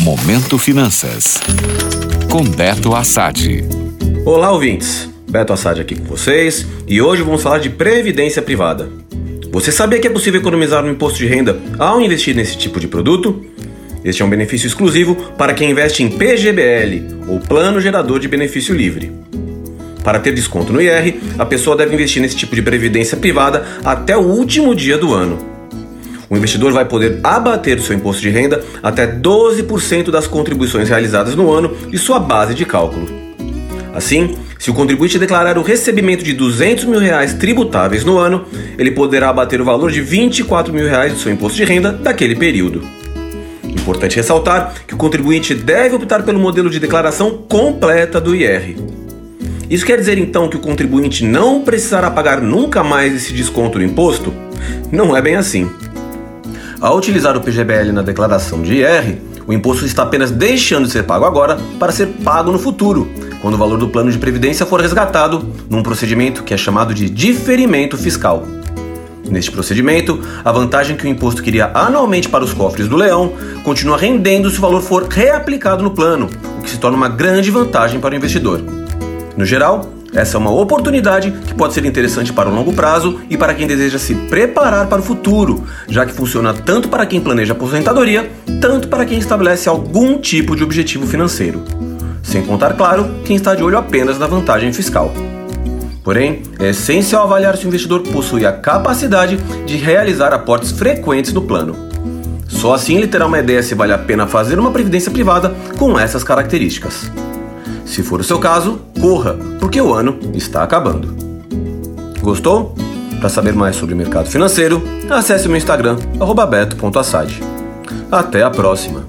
Momento Finanças. Com Beto Assad. Olá, ouvintes. Beto Assad aqui com vocês e hoje vamos falar de previdência privada. Você sabia que é possível economizar no imposto de renda ao investir nesse tipo de produto? Este é um benefício exclusivo para quem investe em PGBL, ou Plano Gerador de Benefício Livre. Para ter desconto no IR, a pessoa deve investir nesse tipo de previdência privada até o último dia do ano. O investidor vai poder abater o seu imposto de renda até 12% das contribuições realizadas no ano de sua base de cálculo. Assim, se o contribuinte declarar o recebimento de 200 mil reais tributáveis no ano, ele poderá abater o valor de 24 mil reais do seu imposto de renda daquele período. Importante ressaltar que o contribuinte deve optar pelo modelo de declaração completa do IR. Isso quer dizer então que o contribuinte não precisará pagar nunca mais esse desconto no imposto? Não é bem assim. Ao utilizar o PGBL na declaração de IR, o imposto está apenas deixando de ser pago agora para ser pago no futuro, quando o valor do plano de previdência for resgatado num procedimento que é chamado de diferimento fiscal. Neste procedimento, a vantagem que o imposto queria anualmente para os cofres do leão continua rendendo se o valor for reaplicado no plano, o que se torna uma grande vantagem para o investidor. No geral, essa é uma oportunidade que pode ser interessante para o longo prazo e para quem deseja se preparar para o futuro, já que funciona tanto para quem planeja aposentadoria, tanto para quem estabelece algum tipo de objetivo financeiro. Sem contar, claro, quem está de olho apenas na vantagem fiscal. Porém, é essencial avaliar se o investidor possui a capacidade de realizar aportes frequentes no plano. Só assim ele terá uma ideia se vale a pena fazer uma previdência privada com essas características. Se for o seu caso, corra, porque o ano está acabando. Gostou? Para saber mais sobre o mercado financeiro, acesse o meu Instagram, beto.assad. Até a próxima!